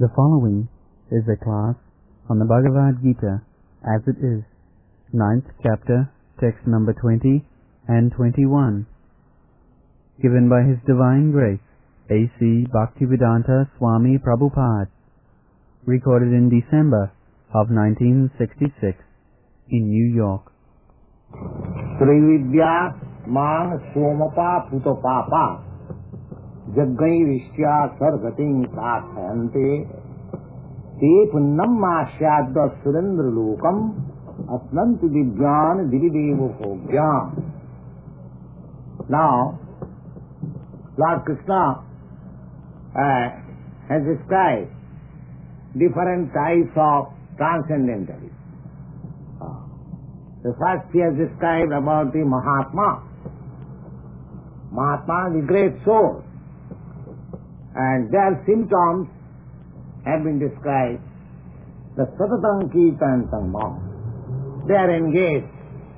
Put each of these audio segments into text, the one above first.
The following is a class on the Bhagavad Gita as it is, ninth chapter, text number 20 and 21, given by His Divine Grace, A.C. Bhaktivedanta Swami Prabhupada, recorded in December of 1966 in New York. Srividya Mang Somapa Putopapa जग्गैरिष्ट्या सर्गतिं प्रार्थयन्ते ते पुन्नम् आस्याद्य सुरेन्द्रलोकम् अस्नन्ति दिव्यान् दिविदेव भोग्याम् Now, Lord Krishna uh, has described different types of transcendentalism. The first he has described about the Mahatma. Mahatma is a great soul. and their symptoms have been described. The Satatam Kirtantam They are engaged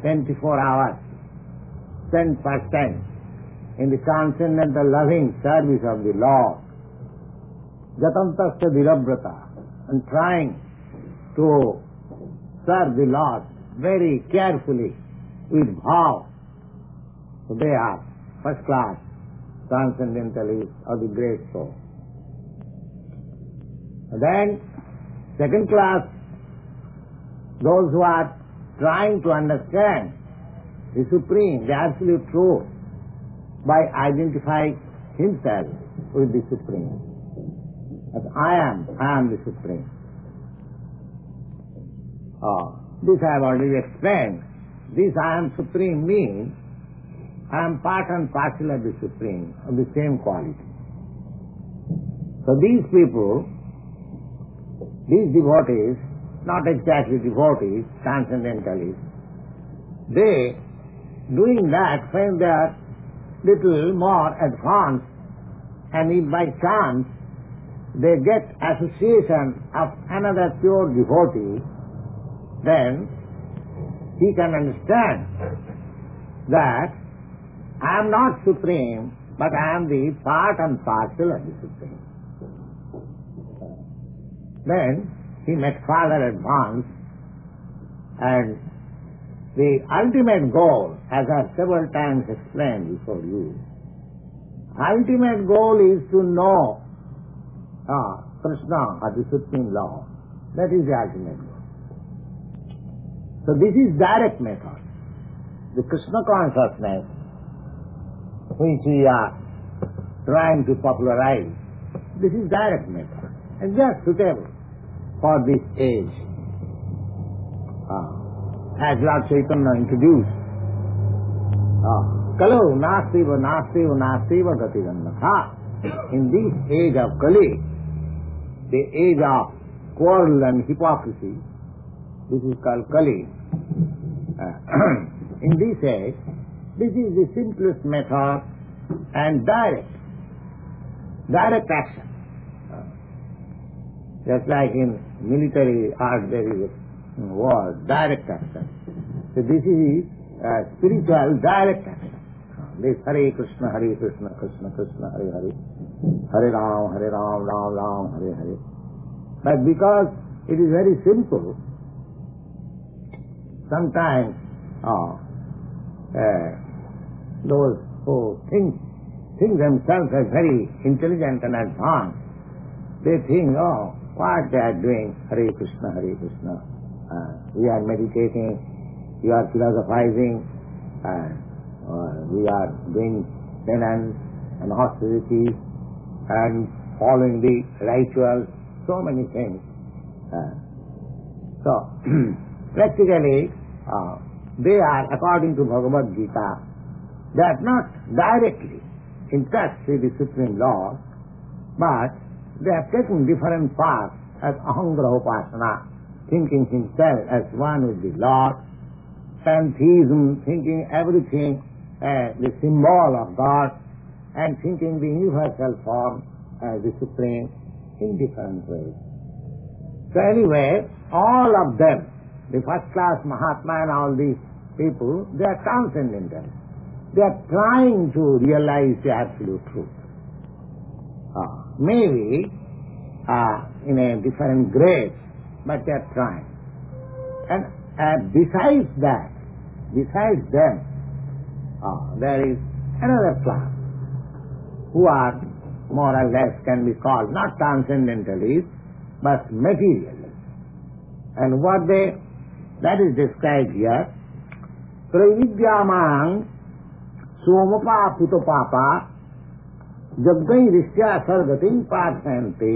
24 hours, 10% in the transcendental loving service of the Lord. Jatantasya Dirabrata and trying to serve the Lord very carefully with bhav. So they are first class transcendentalists of the great soul. Then second class, those who are trying to understand the Supreme, the Absolute Truth, by identifying himself with the Supreme. As I am, I am the Supreme. Oh. This I have already explained. This I am supreme means I am part and parcel of the supreme, of the same quality. So these people, these devotees, not exactly devotees, transcendentalists, they, doing that, find they are little more advanced and if by chance they get association of another pure devotee, then he can understand that I am not supreme, but I am the part and parcel of the supreme. Then he met further advance and the ultimate goal, as I have several times explained before you, ultimate goal is to know ah, Krishna or the Supreme Law. That is the ultimate goal. So this is direct method. The Krishna consciousness, which we are trying to popularize, this is direct method and just suitable for this age. Uh, as Lord Chaitanya introduced, uh, Kalo nastiva nastiva nastiva gatirannatha. In this age of Kali, the age of quarrel and hypocrisy, this is called Kali. Uh, in this age, this is the simplest method and direct, direct action. Just like in military art there is word, direct action. So this is uh, spiritual direct action. This Hare Krishna, Hare Krishna, Krishna Krishna, Hare Hare, Hare Ram, Hare Ram, Ram Ram, Hare Hare. But because it is very simple, sometimes uh, uh, those who think, think themselves as very intelligent and advanced, they think, oh, what they are doing, Hare Krishna, Hare Krishna. Uh, we are meditating, we are philosophizing, uh, we are doing penance and austerities and following the rituals, so many things. Uh, so, practically uh, they are, according to Bhagavad Gita, are not directly in touch with the Supreme Lord, but they have taken different paths as Ahangraha Upasana, thinking himself as one with the Lord, pantheism, thinking everything as the symbol of God, and thinking the universal form as the Supreme in different ways. So anyway, all of them, the first class Mahatma and all these people, they are transcendental. They are trying to realize the absolute truth. Uh, maybe uh, in a different grade, but they are trying. And uh, besides that, besides them, ah, there is another class who are more or less can be called not transcendentalists, but materialists. And what they, that is described here, Pravidyamang सोम पापुत पापा जब गई ऋष्या सर्गति पाठयते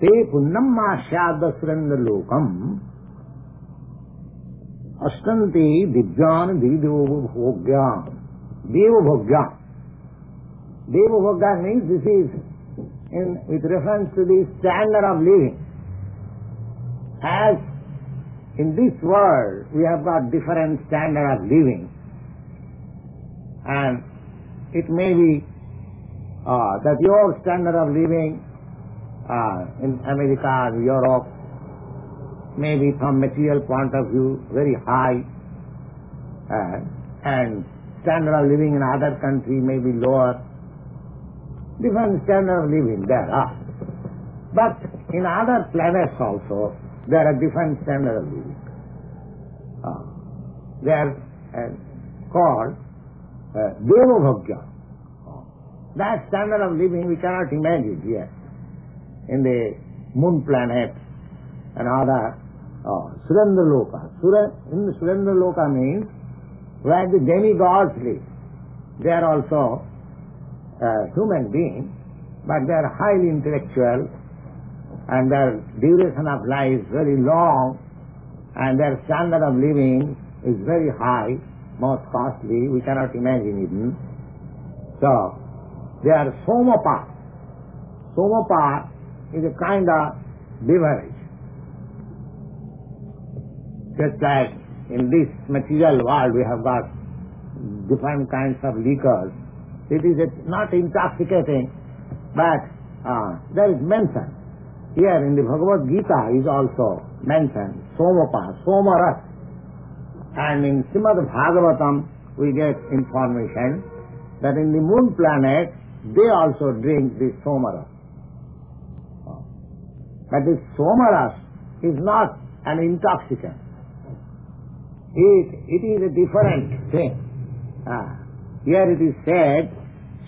ते पुण्यम माश्या दशरंग लोकम अष्टंते दिव्यान दिव्योग भोग्या। देव भोग्या देव भोग्या means this is in with reference to the standard of living as in this world we have a different standard of living and it may be uh, that your standard of living uh, in America or Europe may be from material point of view very high uh, and standard of living in other country may be lower different standard of living there are. But in other planets also, there are different standard of living. Uh, they are uh, called uh, Devabhagya. That standard of living we cannot imagine here. In the moon planet and other uh, Surendra Loka. Sura, in the Surendra Loka means where the demigods live. They are also uh, human beings, but they are highly intellectual and their duration of life is very long and their standard of living is very high, most costly, we cannot imagine even. So, they are somapa. Somapa is a kind of beverage. Just like in this material world we have got different kinds of liquors, it is not intoxicating, but uh, there is mention. Here in the Bhagavad Gita is also mentioned, Somapa, Somaras. And in Srimad Bhagavatam we get information that in the moon planet they also drink this Somaras. But this Somaras is not an intoxicant. It, it is a different thing. Ah. Here it is said,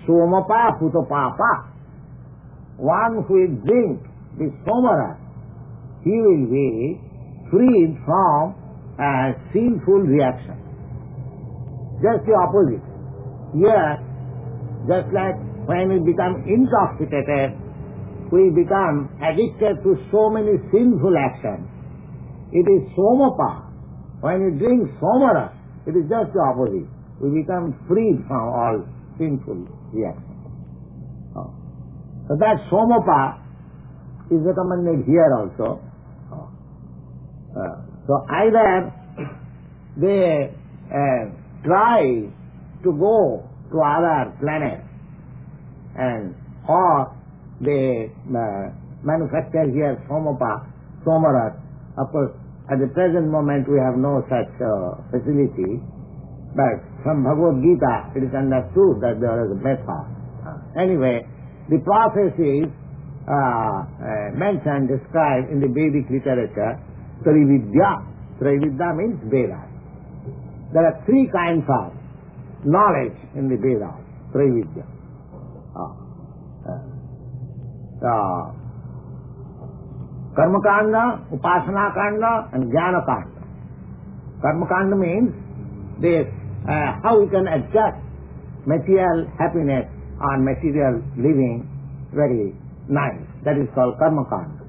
Somapa Putapapa. One who will drink this Somara, he will be freed from a sinful reaction. Just the opposite. Here, just like when we become intoxicated, we become addicted to so many sinful actions. It is somapa. When you drink somara, it is just the opposite. We become freed from all sinful reactions. Oh. So that somapa is recommended here also. Oh. Uh, so either they uh, try to go to other planets and or they uh, manufacture here somapa, somaras. Of course, at the present moment we have no such uh, facility, but from Bhagavad Gita it is understood that there is a method. Anyway, the process is uh, uh, mentioned, described in the Vedic literature, Trividya. Trividya means Veda. There are three kinds of knowledge in the Vedas. Trividya. Uh, uh, Karma Kanda, Upasana Kanda, and Jnana Kanda. Karma Kanda means this, uh, how we can adjust material happiness on material living very nice. That is called Karma Kanda.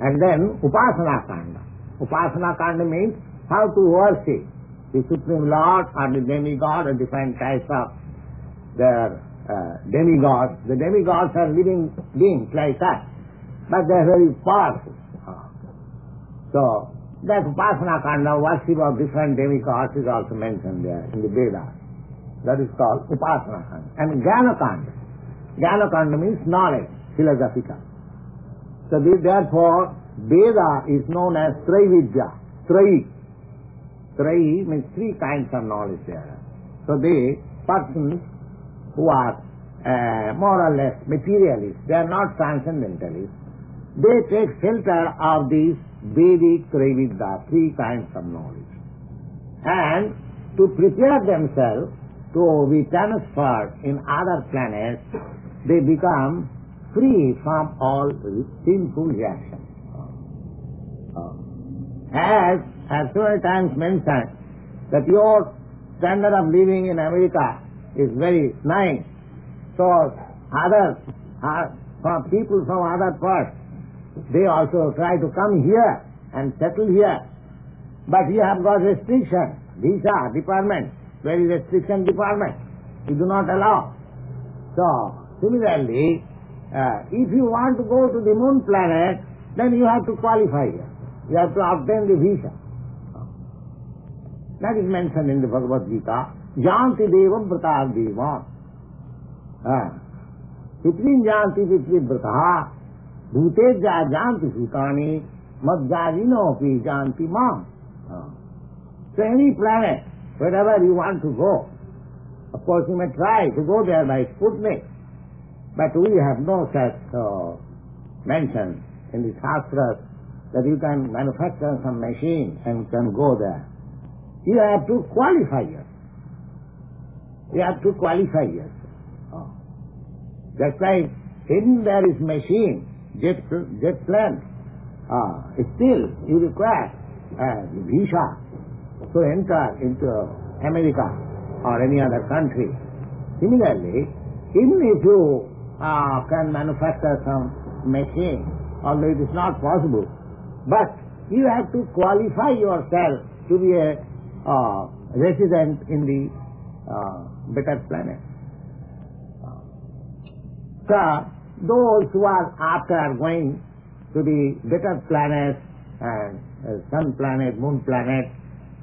And then Upasana Kanda. Upasana Kanda means how to worship the Supreme Lord or the demigod or different types of their uh, demigods. The demigods are living beings like us, but they are very powerful. So, that Upasana Kanda, worship of different demigods is also mentioned there in the Vedas. That is called Upasana Kanda. And Jnana Kanda. Kanda means knowledge, philosophical. So therefore, Veda is known as Trividya. Tri. Tri means three kinds of knowledge there. So the persons who are uh, more or less materialists, they are not transcendentalists, they take shelter of these Vedic, Trividya, three kinds of knowledge. And to prepare themselves to be transferred in other planets, they become free from all sinful reactions. As, as many times mentioned, that your standard of living in America is very nice. So others, uh, from people from other parts, they also try to come here and settle here. But you have got restriction. Visa department, very restriction department. You do not allow. So, similarly, uh, if you want to go to the moon planet, then you have to qualify here. You have to obtain the visa. That is mentioned in the Bhagavad Gita. Janti devam vrata deva. Pitrin janti pitri vrata. Bhute ja janti bhutani. Madjajino pi janti. So any planet, wherever you want to go, of course you may try to go there by Sputnik. But we have no such uh, mention in the Shastras that you can manufacture some machine and can go there. You have to qualify yourself. You have to qualify yourself. Oh. That's why in there is machine, jet, jet plane. Ah, still you require a visa to enter into America or any other country. Similarly, even if you uh, can manufacture some machine, although it is not possible, but you have to qualify yourself to be a uh, resident in the uh, better planet. So, those who are after going to the better planets, and uh, sun planet, moon planet,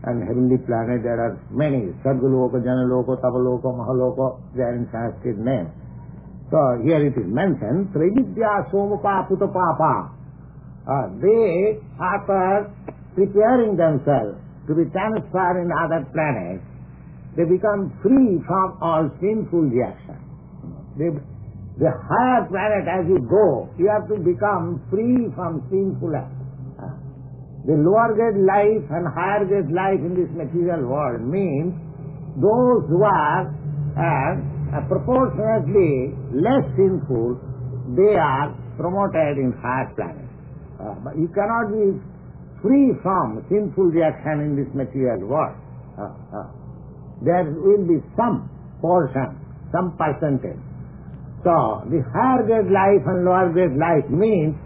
and heavenly planet, there are many, Sargaloka, Janaloka, Tapaloka, Mahaloko, they are in Sanskrit name. So here it is mentioned, Trividya Somapa Putapapa. Uh, they, after preparing themselves to be transferred in other planets, they become free from all sinful reaction. The higher planet as you go, you have to become free from sinful action. The lower grade life and higher grade life in this material world means those who are uh, proportionately less sinful, they are promoted in higher planets. Uh, but you cannot be free from sinful reaction in this material world. Uh, uh, there will be some portion, some percentage. So, the higher grade life and lower grade life means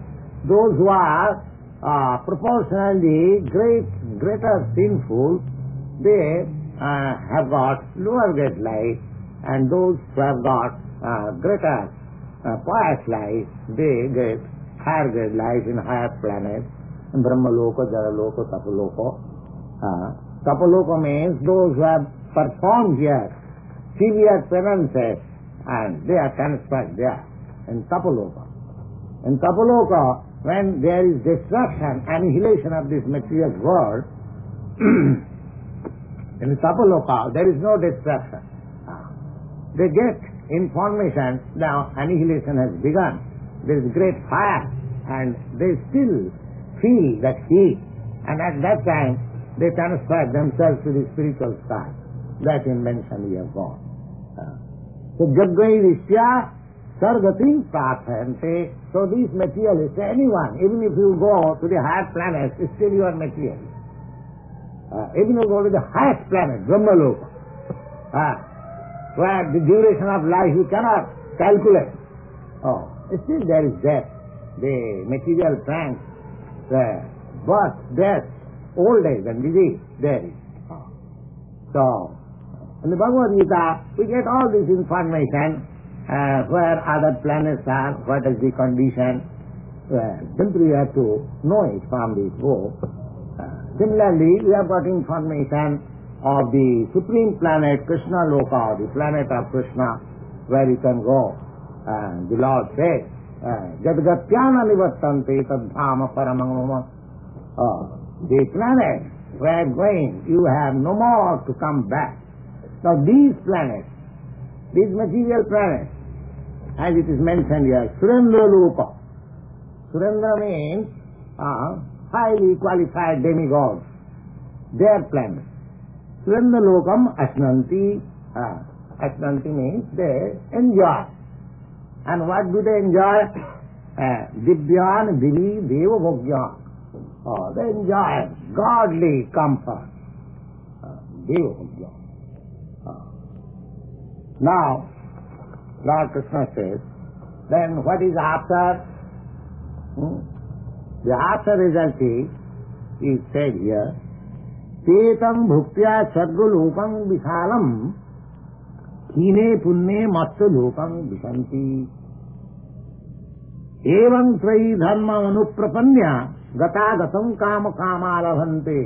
those who are uh, proportionally great, greater sinful, they uh, have got lower grade life, and those who have got greater pious life, they get higher grade life in higher planets, Brahmaloka, Janaloka, Tapaloka. Uh, Tapaloka means those who have performed here severe penances, and they are transferred there in Tapaloka. In Tapaloka, when there is destruction, annihilation of this material world, in Tapaloka, there is no destruction. They get information, now annihilation has begun. There is great fire, and they still feel that heat. And at that time, they transfer themselves to the spiritual side. That invention we have got. So, Jaggai Vishya Sargatim Prathante. So these materialists, anyone, even if you go to the higher planets, still your material. Uh, even if you go to the highest planet, Brahmaloka, uh, where the duration of life you cannot calculate. Oh, still there is death. The material plants, the birth, death, old age and disease, there is. So, in the Bhagavad Gita, we get all this information uh, where other planets are, what is the condition. Simply you have to know it from this book. Uh, similarly, we have got information of the supreme planet, Krishna Loka, the planet of Krishna, where you can go. The Lord says, Jadgatyana nivattante tadhama paramangama. The planet where going, you have no more to come back. Now these planets, these material planets, as it is mentioned here, Surendra Loka, Surendra means uh, highly qualified demigods. Their planet. Surendra lokam asnanti. Uh, asnanti means they enjoy. And what do they enjoy? Uh, Divyan Divi Deva Bhogyan. Oh, they enjoy godly comfort. Uh, Deva Bhogyan. Uh. Now, Lord Krishna says, then what is after? Hmm? The after result is, is said here, Tetam bhuktya sargulokam visalam हीने पुण्य मत्स्य लोकं दिशंति एवं त्रयी धर्म अनुप्रपन्न गतागतम काम काम आलभंते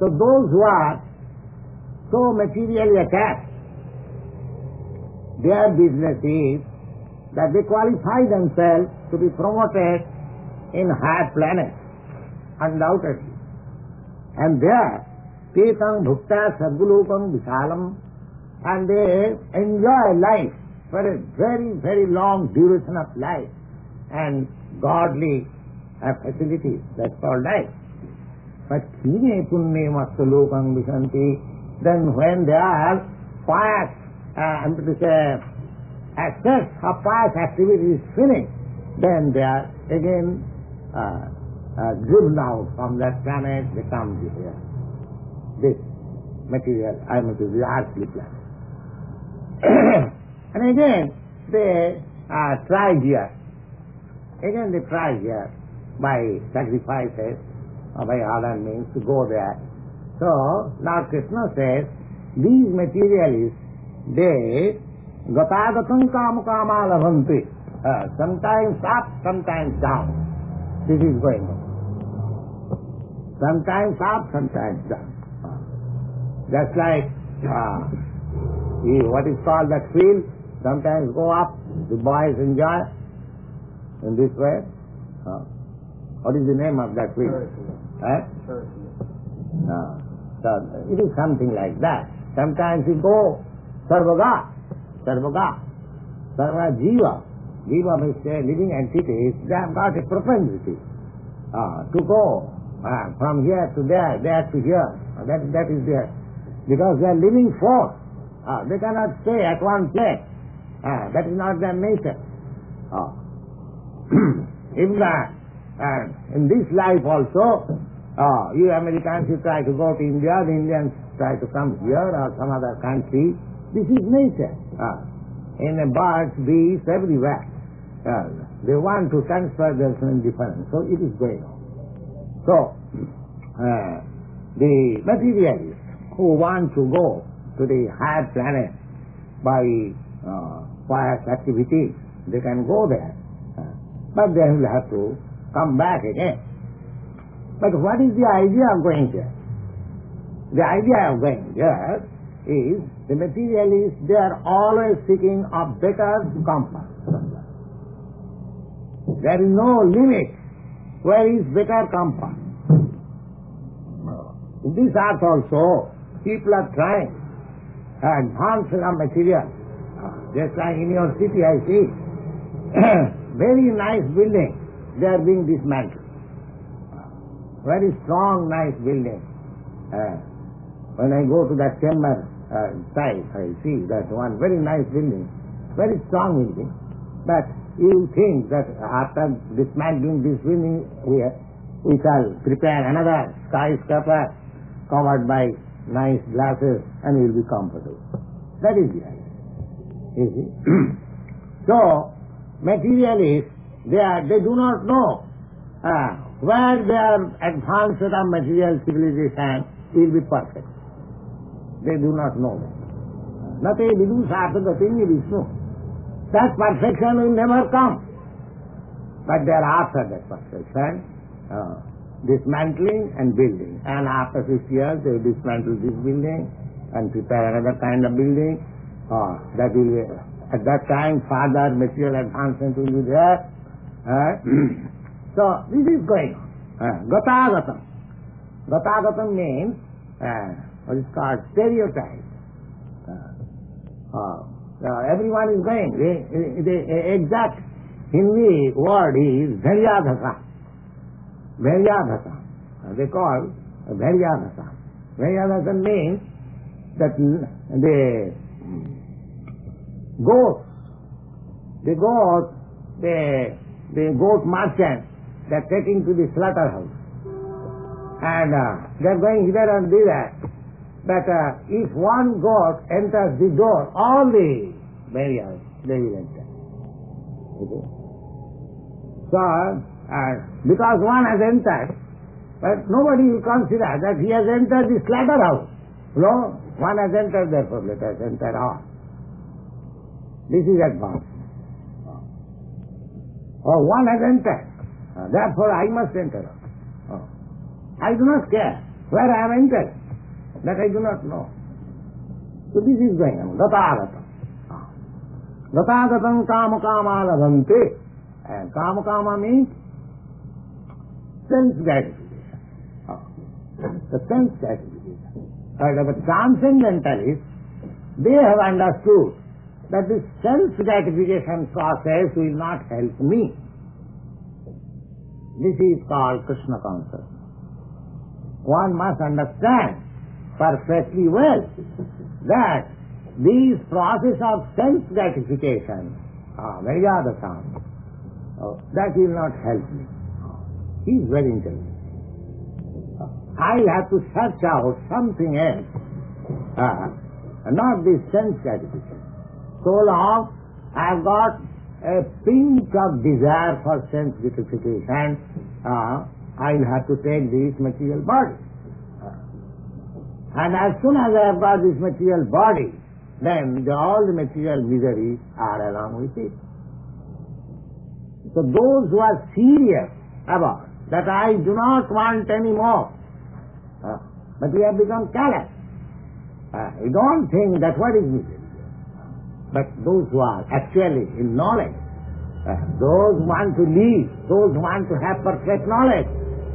तो those are so material attached their business is that they qualify themselves to be promoted in higher planet undoubtedly and there ते भुक्ता सर्वलोकम विशालम and they enjoy life for a very, very long duration of life and godly uh, facilities. That's called life. But kine punne masalokam visanti, then when they are pious, uh, I'm to say, access of pious activity is finished, then they are again uh, uh, driven out from that planet, they come here. This material, I mean to the earthly planet. And again, they uh, try here. Again, they try here by sacrifices or by other means to go there. So, Lord Krishna says, these materialists, they gatagatam kama kama labhanti. Uh, sometimes up, sometimes down. This is going on. Sometimes up, sometimes down. Just like uh, what is called that field, sometimes go up, the boys enjoy in this way. Uh, what is the name of that field? Eh? Uh, so it is something like that. Sometimes you go sarvaga, sarvaga, sarva jiva. Jiva means uh, living entities, they have got a propensity uh, to go uh, from here to there, there to here. That, that is there. Because they are living force. Uh, they cannot stay at one place. Uh, that is not their nature. Uh, in that, uh, in this life also, you Americans, you try to go to India, the Indians try to come here or some other country. This is nature. In a birds, bees, everywhere. Uh, they want to transfer their indifference. So it is going on. So, uh, the materialists who want to go to the higher planet by uh, activities, they can go there. Uh, but they will have to come back again. But what is the idea of going there? The idea of going there is the materialists, they are always seeking a better comfort. There is no limit where is better comfort. In this earth also, people are trying advance the material. Just like in your city I see, very nice building, they are being dismantled. Very strong, nice building. Uh, when I go to that chamber uh, side, I see that one very nice building, very strong building. But you think that after dismantling this building, we, we shall prepare another skyscraper covered by nice glasses and we will be comfortable. That is the idea. You see? so, materialists, they, are, they do not know uh, where their advanced of material civilization will be perfect. They do not know that. Nate vidu sathagatingi Vishnu. That perfection will never come. But they are after that perfection, uh, dismantling and building. And after 50 years, they will dismantle this building and prepare another kind of building. Uh, that will be, at that time, further material advancement will be there. Uh, so, this is going on. Uh, Gatagatam. Gatagatam means uh, what is called stereotype. Uh, uh, everyone is going. They, they, exact Hindi word is Dharyadhasa. Dharyadhasa. They call Dharyadhasa. Dharyadhasa means that the goats, the goats, the, the goat merchants, they're taking to the slaughterhouse. And uh, they're going here and there. But uh, if one goat enters the door, all the barriers, they will enter. Okay? So, uh, because one has entered, but nobody will consider that he has entered the slaughterhouse. No, one has entered, therefore let us enter all. This is advance. Or one has entered, uh, therefore I must enter. Oh. I do not care where I am entered. That I do not know. So this is going on. Gatagatam. Ah. Gatagatam kama kama labhante. And kama kama means sense gratification. Ah. The sense gratification. But the transcendentalists, they have understood that this sense gratification process will not help me. This is called Krishna consciousness. One must understand perfectly well that these process of sense gratification, ah, Varyadasam, oh, that will not help me. He is very intelligent. I'll have to search out something else, uh, not this sense gratification. So long I've got a pinch of desire for sense gratification, uh, I'll have to take this material body. And as soon as I have got this material body, then the, all the material miseries are along with it. So those who are serious about that I do not want any more, uh, but we have become callous. Uh, we don't think that what is misery. But those who are actually in knowledge, uh, those who want to live, those who want to have perfect knowledge,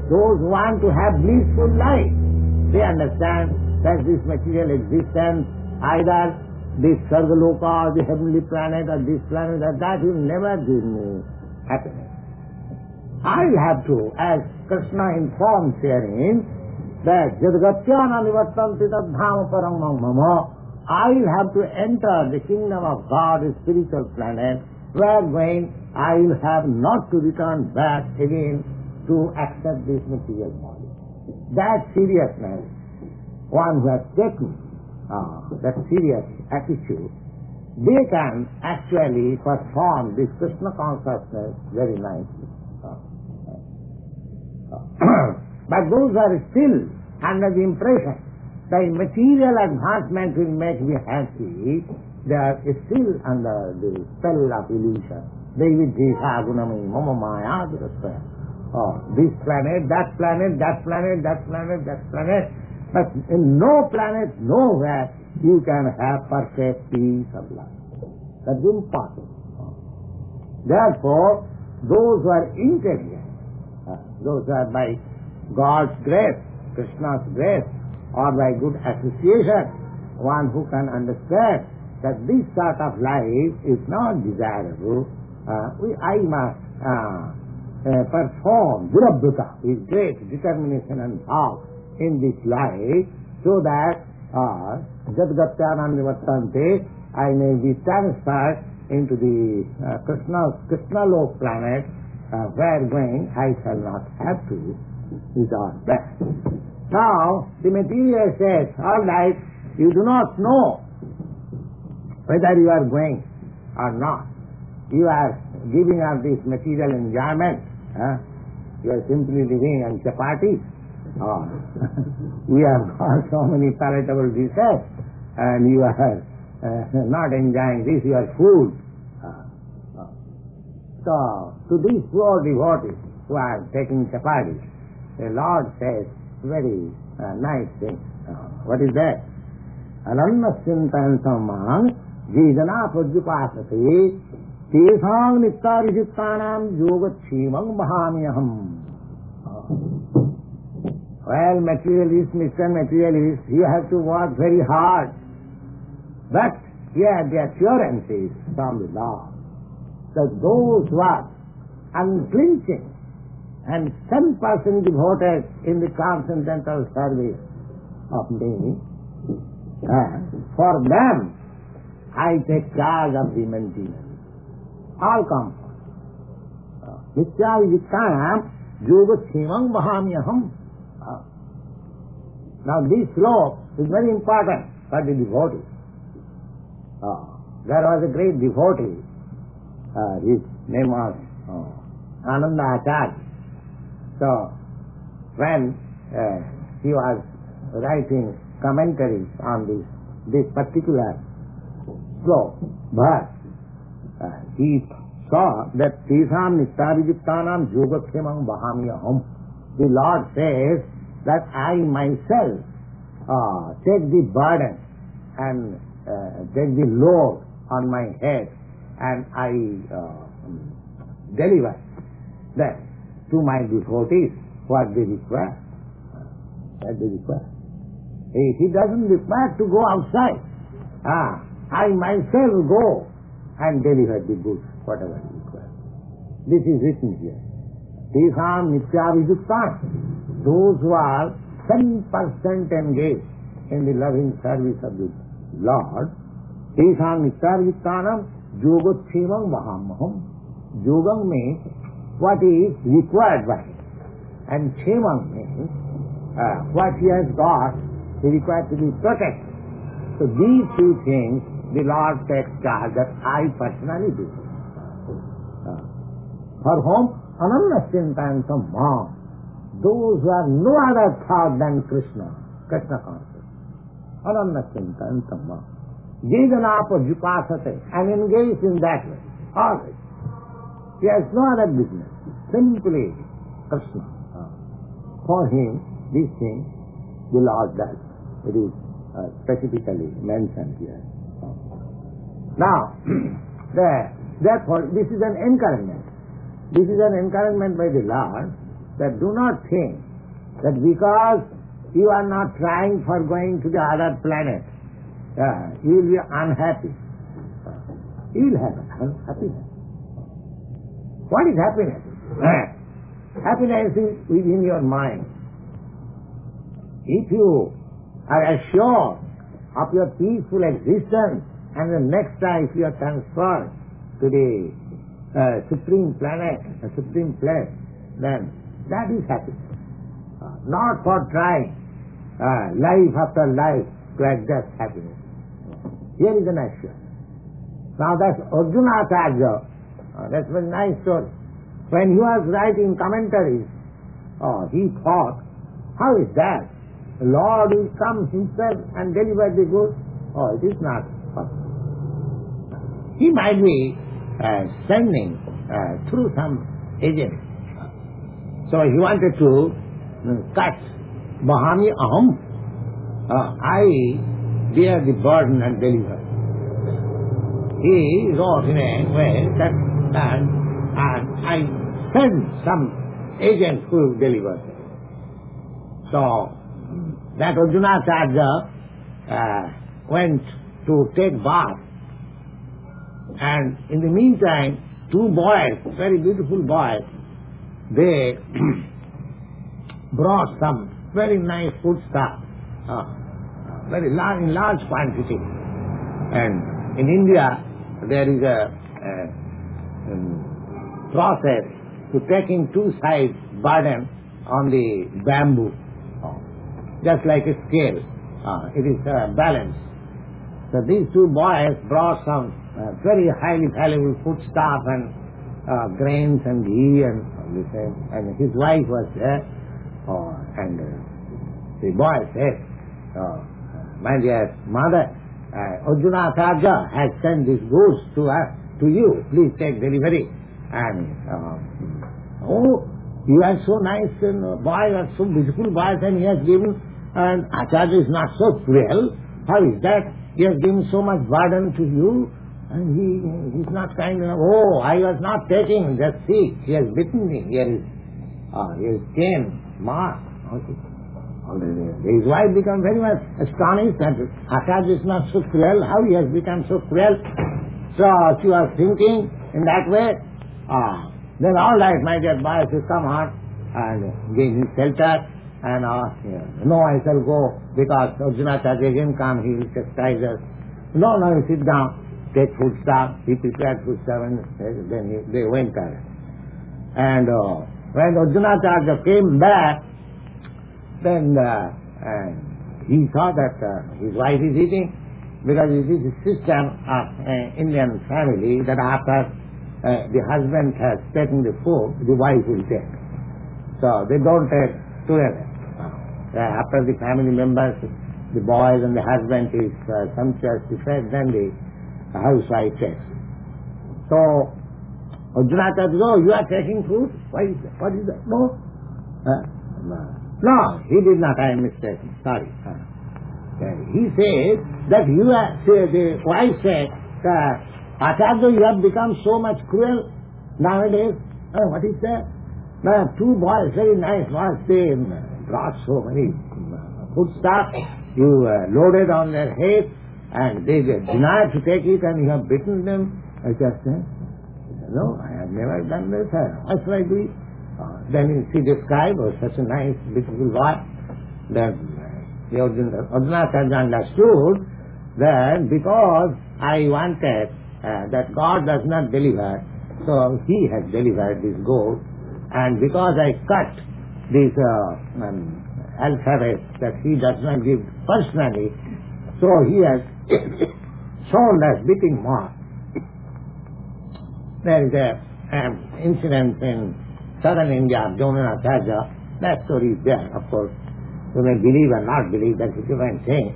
those who want to have blissful life, they understand that this material existence, either this Sargaloka or the heavenly planet or this planet or that will never give me happiness. I'll have to, as Krishna informs herein, that Jadgatyana nivattanti tadhama param mama, I'll have to enter the kingdom of God, the spiritual planet, where going I'll have not to return back again to accept this material body. That seriousness, one who has taken uh, that serious attitude, they can actually perform this Krishna consciousness very nicely. But those are still under the impression that material advancement will make me happy. They are still under the spell of illusion. They will gunami mama maya Oh, this planet, that planet, that planet, that planet, that planet. But in no planet, nowhere, you can have perfect peace of life. That's impossible. Therefore, those who are intelligent, those are by God's grace, Krishna's grace, or by good association, one who can understand that this sort of life is not desirable, uh, we, I must uh, uh, perform with great determination and power in this life so that uh, Jadgatyananivattante I may be transferred into the uh, Krishna, Krishna Lok planet uh, where going I shall not have to resort back. Now, the material says, all right, you do not know whether you are going or not. You are giving up this material enjoyment. Huh? You are simply living on chapati. Oh. we have got so many palatable dishes and you are uh, not enjoying this, you are food. Uh, uh. So, to these poor devotees who are taking chapati, the Lord says, very uh, nice thing. Uh, what is that? Anannasyantan samang jidana pradyupasate tesang nittarichittanam yogatshemang mahamyaham. Well, materialist, Mr. Materialist, you have to work very hard. But here the assurance is from the Lord. That those who unflinching and 10% devoted in the transcendental service of me, uh, for them I take charge of the maintenance. All comfort. Nityavijitanam yoga sevang mahamyaham. Uh, Now this sloka is very important for the devotee. Uh, there was a great devotee, his name was Ananda. So when uh, he was writing commentaries on this, this particular sloka, but uh, he saw that Tesam Nityavijittanam Yogakshamam Bahamyaham. The Lord says that I myself uh, take the burden and uh, take the load on my head and I uh, deliver that to my devotees what they require. What they require. He, doesn't require to go outside. Ah, I myself go and deliver the goods, whatever he requires. This is written here. Tesam nityavijuktan. Those who are 10% engaged in the loving service of the Lord, Tesam nityavijuktanam योगोक्षेम महामहम योगंग में what is required by and क्षेम में what he has got he required to be protect so these two things the lord takes charge I personally do for whom अनन्न चिंता and some those are no other thought than Krishna Krishna से अनन्न चिंता and some Jejanapa jupasate and engaged in that way. Always. He has no other business. Simply Krishna. Uh, For him, these things the Lord does. It is uh, specifically mentioned here. Now, there, therefore, this is an encouragement. This is an encouragement by the Lord that do not think that because you are not trying for going to the other planet, uh, you will be unhappy. You will have unhappiness. What is happiness? happiness is within your mind. If you are assured of your peaceful existence and the next time if you are transferred to the uh, supreme planet, a supreme place, then that is happiness. Uh, not for trying uh, life after life to adjust happiness. Here is an assurance. Now that's Arjuna Acharya. Uh, that's very nice story. When he was writing commentaries, oh, he thought, how is that? The Lord will come himself and deliver the goods? Oh, it is not possible. He might be uh, sending uh, through some agent. So he wanted to uh, cut Bahami Aham. Uh, I bear the burden and deliver. He wrote in a way that, that and I send some agent who will deliver. So that Arjuna Acharya uh, went to take bath and in the meantime two boys, very beautiful boys, they brought some very nice food stuff, uh, very large, in large quantity. And in India, there is a, a um, process to taking two sides burden on the bamboo, just like a scale. Uh, it is uh, balanced. So these two boys brought some uh, very highly valuable food stuff and uh, grains and ghee and, and his wife was there. Uh, and uh, the boy said, uh, my dear mother, uh, Arjuna Acharya has sent this goods to us, to you. Please take delivery. And, uh, oh, you are so nice and uh, boy, you are so beautiful boys and he has given, and Acharya is not so cruel. How is that? He has given so much burden to you and he is not kind enough. Oh, I was not taking, just see, he has bitten me. Is, uh, here is cane, mark. Okay. His wife became very much astonished that Acharya is not so cruel. How he has become so cruel? So she was thinking in that way, uh, then all right, my dear boys, you come on and give me shelter and uh, no, I shall go because Arjuna Charya again come, he will chastise us. No, no, you sit down, take food stuff, he prepared food stuff and then he, they went there. And uh, when Arjuna came back, then uh, he saw that uh, his wife is eating because it is a system of uh, Indian family that after uh, the husband has taken the food, the wife will take. So they don't take together. Uh, after the family members, the boys and the husband is uh, sumptuously fed, then the housewife takes. So, Arjuna says, oh, you are taking food? Why is that? What is that? No. Uh, no, he did not, I am mistaken. Sorry. Uh, he says that you are, the wife said, uh, Acharya, you have become so much cruel nowadays. Uh, what is that? Uh, two boys, very nice boys, they brought so many food stuff, you uh, loaded on their head, and they denied to take it, and you have beaten them. I just said, no, I have never done this. Why should I do it? Uh, then she described, oh, such a nice, beautiful boy, that the Arjuna understood that because I wanted uh, that God does not deliver, so he has delivered this gold, and because I cut this uh, um, alphabet that he does not give personally, so he has shown as beating mark. There is a um, incident in southern India of Jamunacharya. That story is there, of course. You may believe or not believe, that's a different thing.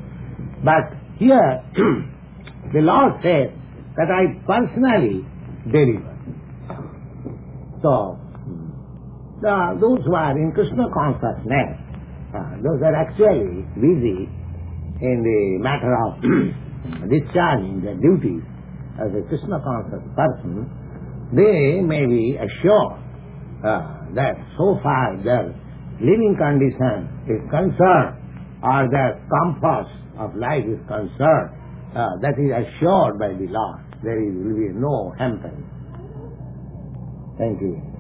But here, the Lord says that I personally deliver. So, the, those who are in Krishna consciousness, uh, those are actually busy in the matter of discharging their duties as a Krishna conscious person, they may be assured uh, that so far their living condition is concerned or their comfort of life is concerned, uh, that is assured by the Lord. There is, will be no hampering. Thank you.